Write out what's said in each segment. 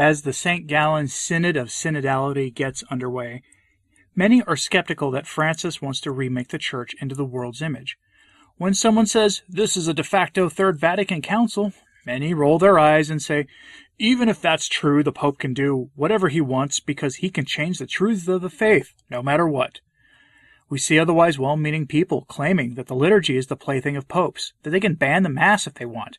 As the St. Gallen Synod of Synodality gets underway, many are skeptical that Francis wants to remake the Church into the world's image. When someone says, this is a de facto Third Vatican Council, many roll their eyes and say, even if that's true, the Pope can do whatever he wants because he can change the truths of the faith, no matter what. We see otherwise well meaning people claiming that the liturgy is the plaything of popes, that they can ban the Mass if they want,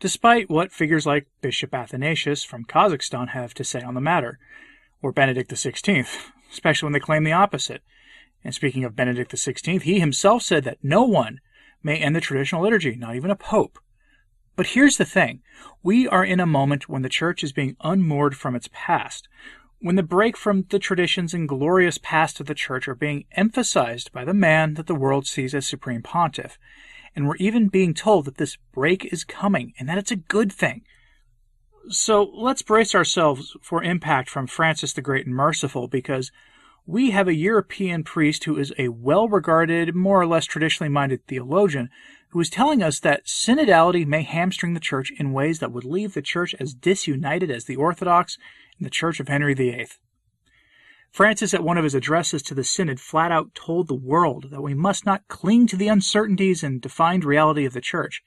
despite what figures like Bishop Athanasius from Kazakhstan have to say on the matter, or Benedict XVI, especially when they claim the opposite. And speaking of Benedict XVI, he himself said that no one may end the traditional liturgy, not even a pope. But here's the thing we are in a moment when the church is being unmoored from its past, when the break from the traditions and glorious past of the church are being emphasized by the man that the world sees as supreme pontiff. And we're even being told that this break is coming and that it's a good thing. So let's brace ourselves for impact from Francis the Great and Merciful because we have a European priest who is a well regarded, more or less traditionally minded theologian who is telling us that synodality may hamstring the church in ways that would leave the church as disunited as the Orthodox in the Church of Henry VIII. Francis, at one of his addresses to the Synod, flat out told the world that we must not cling to the uncertainties and defined reality of the Church,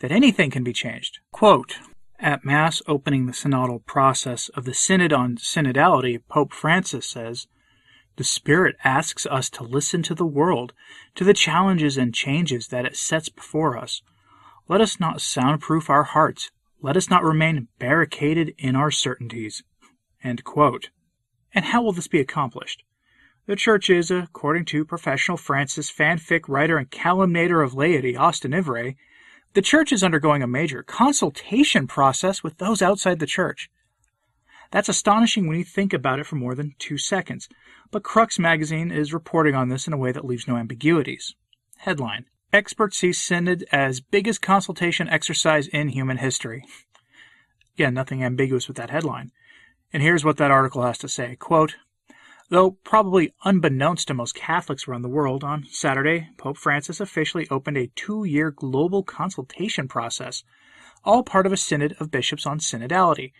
that anything can be changed. Quote, at Mass opening the synodal process of the Synod on Synodality, Pope Francis says, The Spirit asks us to listen to the world, to the challenges and changes that it sets before us. Let us not soundproof our hearts. Let us not remain barricaded in our certainties. And how will this be accomplished? The Church is, according to professional Francis fanfic writer and calumniator of laity Austin Ivereigh, the Church is undergoing a major consultation process with those outside the Church. That's astonishing when you think about it for more than two seconds, but Crux magazine is reporting on this in a way that leaves no ambiguities. Headline Experts see Synod as biggest consultation exercise in human history. Again, nothing ambiguous with that headline. And here's what that article has to say. Quote, Though probably unbeknownst to most Catholics around the world, on Saturday, Pope Francis officially opened a two year global consultation process, all part of a synod of bishops on synodality,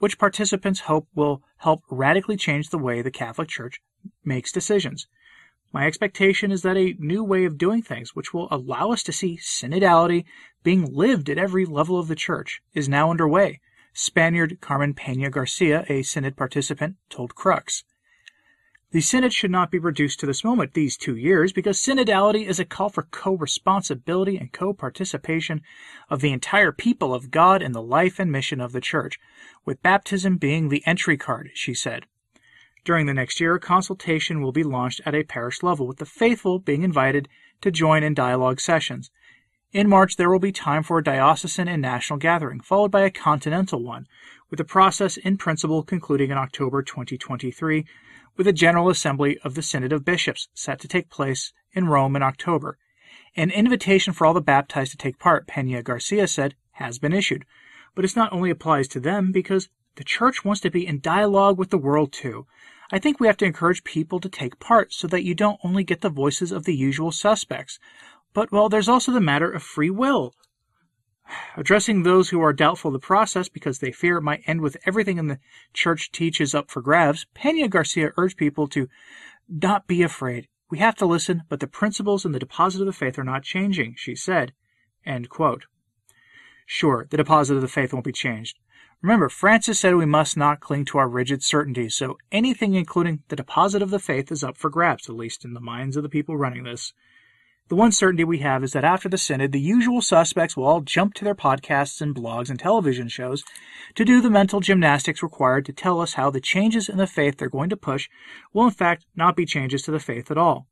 which participants hope will help radically change the way the Catholic Church makes decisions. My expectation is that a new way of doing things, which will allow us to see synodality being lived at every level of the Church, is now underway Spaniard Carmen Pena Garcia, a Synod participant, told Crux. The Synod should not be reduced to this moment, these two years, because synodality is a call for co responsibility and co participation of the entire people of God in the life and mission of the Church, with baptism being the entry card, she said. During the next year, a consultation will be launched at a parish level, with the faithful being invited to join in dialogue sessions. In March, there will be time for a diocesan and national gathering, followed by a continental one, with the process in principle concluding in October 2023, with a General Assembly of the Synod of Bishops set to take place in Rome in October. An invitation for all the baptized to take part, Pena Garcia said, has been issued. But this not only applies to them because the Church wants to be in dialogue with the world too. I think we have to encourage people to take part so that you don't only get the voices of the usual suspects, but, well, there's also the matter of free will. Addressing those who are doubtful of the process because they fear it might end with everything in the church teaches up for grabs, Pena Garcia urged people to not be afraid. We have to listen, but the principles and the deposit of the faith are not changing, she said. Sure, the deposit of the faith won't be changed. Remember, Francis said we must not cling to our rigid certainties, so anything including the deposit of the faith is up for grabs, at least in the minds of the people running this. The one certainty we have is that after the Synod, the usual suspects will all jump to their podcasts and blogs and television shows to do the mental gymnastics required to tell us how the changes in the faith they're going to push will in fact not be changes to the faith at all.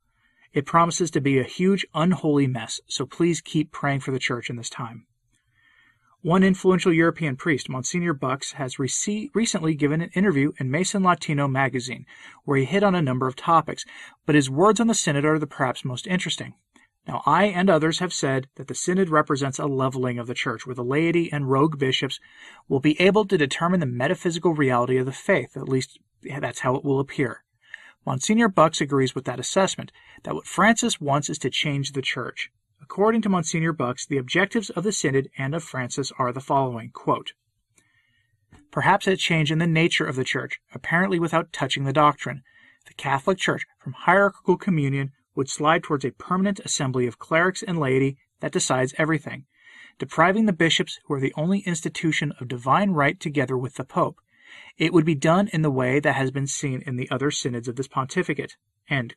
It promises to be a huge unholy mess, so please keep praying for the church in this time. One influential European priest, Monsignor Bux, has rec- recently given an interview in Messa in Latino magazine where he hit on a number of topics, but his words on the Synod are the perhaps most interesting. Now, I and others have said that the Synod represents a leveling of the Church, where the laity and rogue bishops will be able to determine the metaphysical reality of the faith. At least that's how it will appear. Monsignor Bux agrees with that assessment, that what Francis wants is to change the Church. According to Monsignor Bux, the objectives of the Synod and of Francis are the following quote, perhaps a change in the nature of the church, apparently without touching the doctrine. The Catholic Church, from hierarchical communion, would slide towards a permanent assembly of clerics and laity that decides everything, depriving the bishops, who are the only institution of divine right together with the Pope. It would be done in the way that has been seen in the other synods of this pontificate. And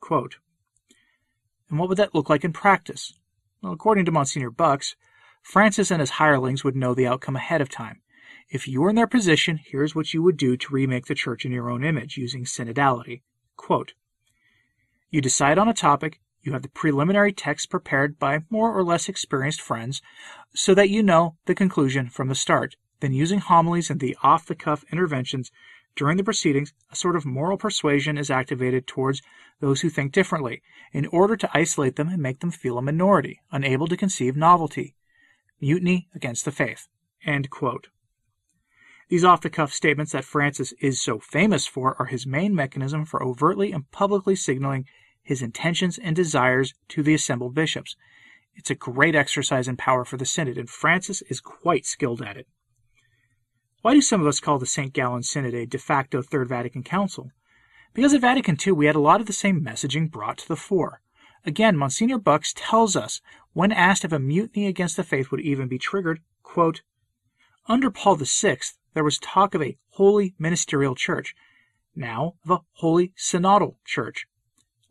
what would that look like in practice? Well, according to Monsignor Bux, Francis and his hirelings would know the outcome ahead of time. If you were in their position, here's what you would do to remake the church in your own image using synodality. Quote, you decide on a topic, you have the preliminary text prepared by more or less experienced friends so that you know the conclusion from the start. Then, using homilies and the off the cuff interventions during the proceedings, a sort of moral persuasion is activated towards those who think differently, in order to isolate them and make them feel a minority, unable to conceive novelty. Mutiny against the faith. These off the cuff statements that Francis is so famous for are his main mechanism for overtly and publicly signaling his intentions and desires to the assembled bishops. It's a great exercise in power for the Synod, and Francis is quite skilled at it. Why do some of us call the St. Gallen Synod a de facto Third Vatican Council? Because at Vatican II we had a lot of the same messaging brought to the fore. Again, Monsignor Bux tells us, when asked if a mutiny against the faith would even be triggered, quote, Under Paul VI, there was talk of a holy ministerial church, now of a holy synodal church.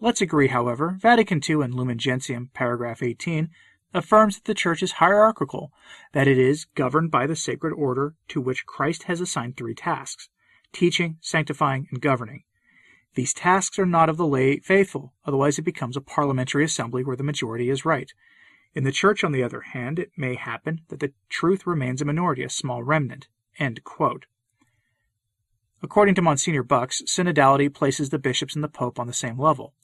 Let's agree, however, Vatican II in Lumen Gentium, paragraph 18, affirms that the Church is hierarchical, that it is governed by the sacred order to which Christ has assigned three tasks teaching, sanctifying, and governing. These tasks are not of the lay faithful, otherwise, it becomes a parliamentary assembly where the majority is right. In the Church, on the other hand, it may happen that the truth remains a minority, a small remnant. According to Monsignor Bux, synodality places the bishops and the pope on the same level.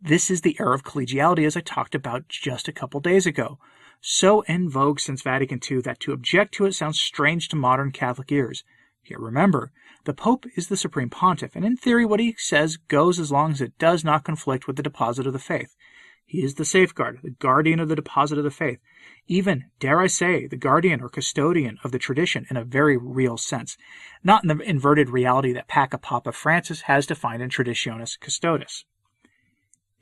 This is the era of collegiality as I talked about just a couple days ago, so in vogue since Vatican II that to object to it sounds strange to modern Catholic ears. Yet remember, the Pope is the supreme pontiff, and in theory what he says goes as long as it does not conflict with the deposit of the faith. He is the safeguard, the guardian of the deposit of the faith, even, dare I say, the guardian or custodian of the tradition in a very real sense, not in the inverted reality that Paca Papa Francis has defined in Traditionis Custodes.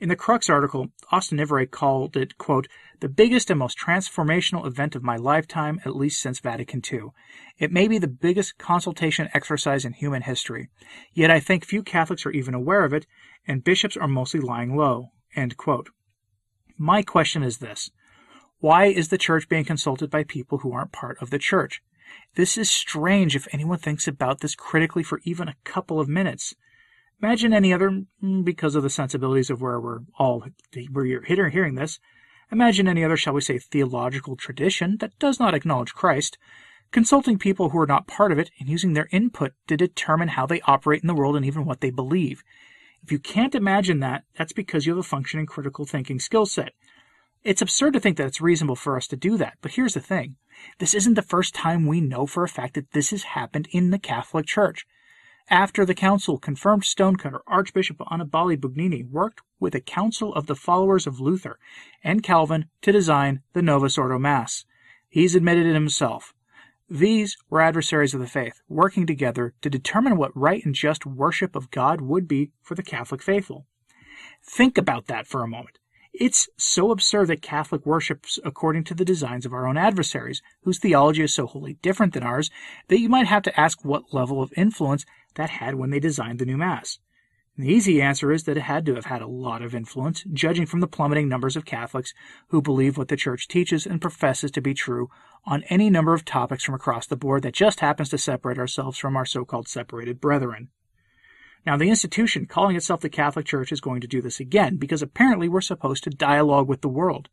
In the Crux article, Austin Ivereigh called it, quote, the biggest and most transformational event of my lifetime, at least since Vatican II. It may be the biggest consultation exercise in human history. Yet I think few Catholics are even aware of it, and bishops are mostly lying low. My question is this. Why is the church being consulted by people who aren't part of the church? This is strange if anyone thinks about this critically for even a couple of minutes. Imagine any other, mm, because of the sensibilities of where we're all, where you're hearing this, imagine any other, shall we say, theological tradition that does not acknowledge Christ, consulting people who are not part of it and using their input to determine how they operate in the world and even what they believe. If you can't imagine that, that's because you have a functioning critical thinking skill set. It's absurd to think that it's reasonable for us to do that, but here's the thing. This isn't the first time we know for a fact that this has happened in the Catholic Church after the council confirmed Stonecutter, Archbishop Annibale Bugnini worked with a council of the followers of Luther and Calvin to design the Novus Ordo Mass. He's admitted it himself. These were adversaries of the faith, working together to determine what right and just worship of God would be for the Catholic faithful. Think about that for a moment. It's so absurd that Catholic worships according to the designs of our own adversaries, whose theology is so wholly different than ours, that you might have to ask what level of influence that had when they designed the new Mass. And the easy answer is that it had to have had a lot of influence, judging from the plummeting numbers of Catholics who believe what the Church teaches and professes to be true on any number of topics from across the board that just happens to separate ourselves from our so called separated brethren. Now, the institution calling itself the Catholic Church is going to do this again because apparently we're supposed to dialogue with the world.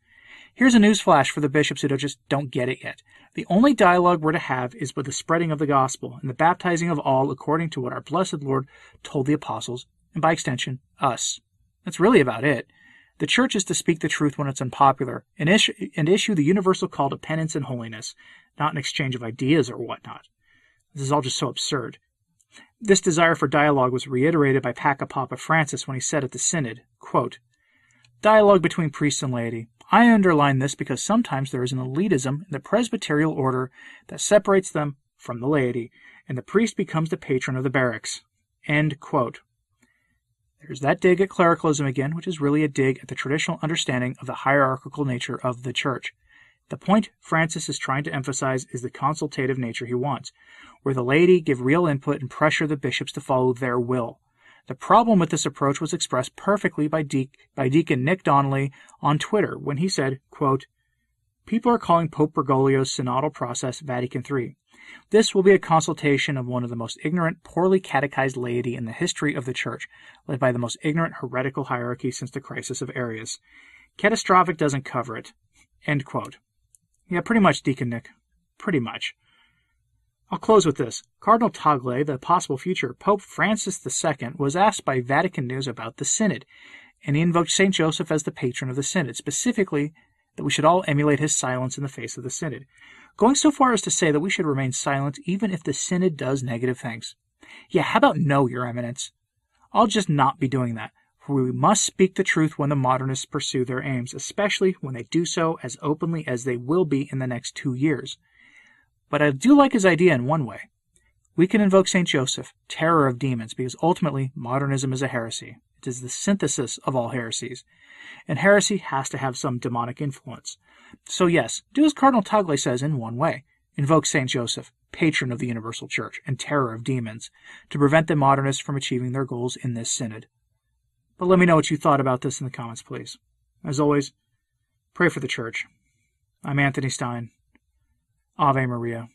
Here's a newsflash for the bishops who just don't get it yet. The only dialogue we're to have is with the spreading of the gospel and the baptizing of all according to what our blessed Lord told the apostles, and by extension, us. That's really about it. The church is to speak the truth when it's unpopular and issue, and issue the universal call to penance and holiness, not an exchange of ideas or whatnot. This is all just so absurd. This desire for dialogue was reiterated by Paca Papa Francis when he said at the Synod, quote, Dialogue between priests and laity. I underline this because sometimes there is an elitism in the presbyterial order that separates them from the laity, and the priest becomes the patron of the barracks. End quote. There's that dig at clericalism again, which is really a dig at the traditional understanding of the hierarchical nature of the church. The point Francis is trying to emphasize is the consultative nature he wants, where the laity give real input and pressure the bishops to follow their will. The problem with this approach was expressed perfectly by, De- by Deacon Nick Donnelly on Twitter when he said, quote, People are calling Pope Bergoglio's synodal process Vatican III. This will be a consultation of one of the most ignorant, poorly catechized laity in the history of the Church, led by the most ignorant heretical hierarchy since the crisis of Arius. Catastrophic doesn't cover it. End quote. Yeah, pretty much, Deacon Nick. Pretty much. I'll close with this. Cardinal Tagle, the possible future Pope Francis II, was asked by Vatican News about the Synod, and he invoked St. Joseph as the patron of the Synod, specifically that we should all emulate his silence in the face of the Synod going so far as to say that we should remain silent even if the synod does negative things. Yeah, how about no, Your Eminence? I'll just not be doing that, for we must speak the truth when the modernists pursue their aims, especially when they do so as openly as they will be in the next two years. But I do like his idea in one way. We can invoke St. Joseph, terror of demons, because ultimately modernism is a heresy. Is the synthesis of all heresies. And heresy has to have some demonic influence. So, yes, do as Cardinal Tagle says in one way invoke St. Joseph, patron of the Universal Church and terror of demons, to prevent the modernists from achieving their goals in this synod. But let me know what you thought about this in the comments, please. As always, pray for the Church. I'm Anthony Stine. Ave Maria.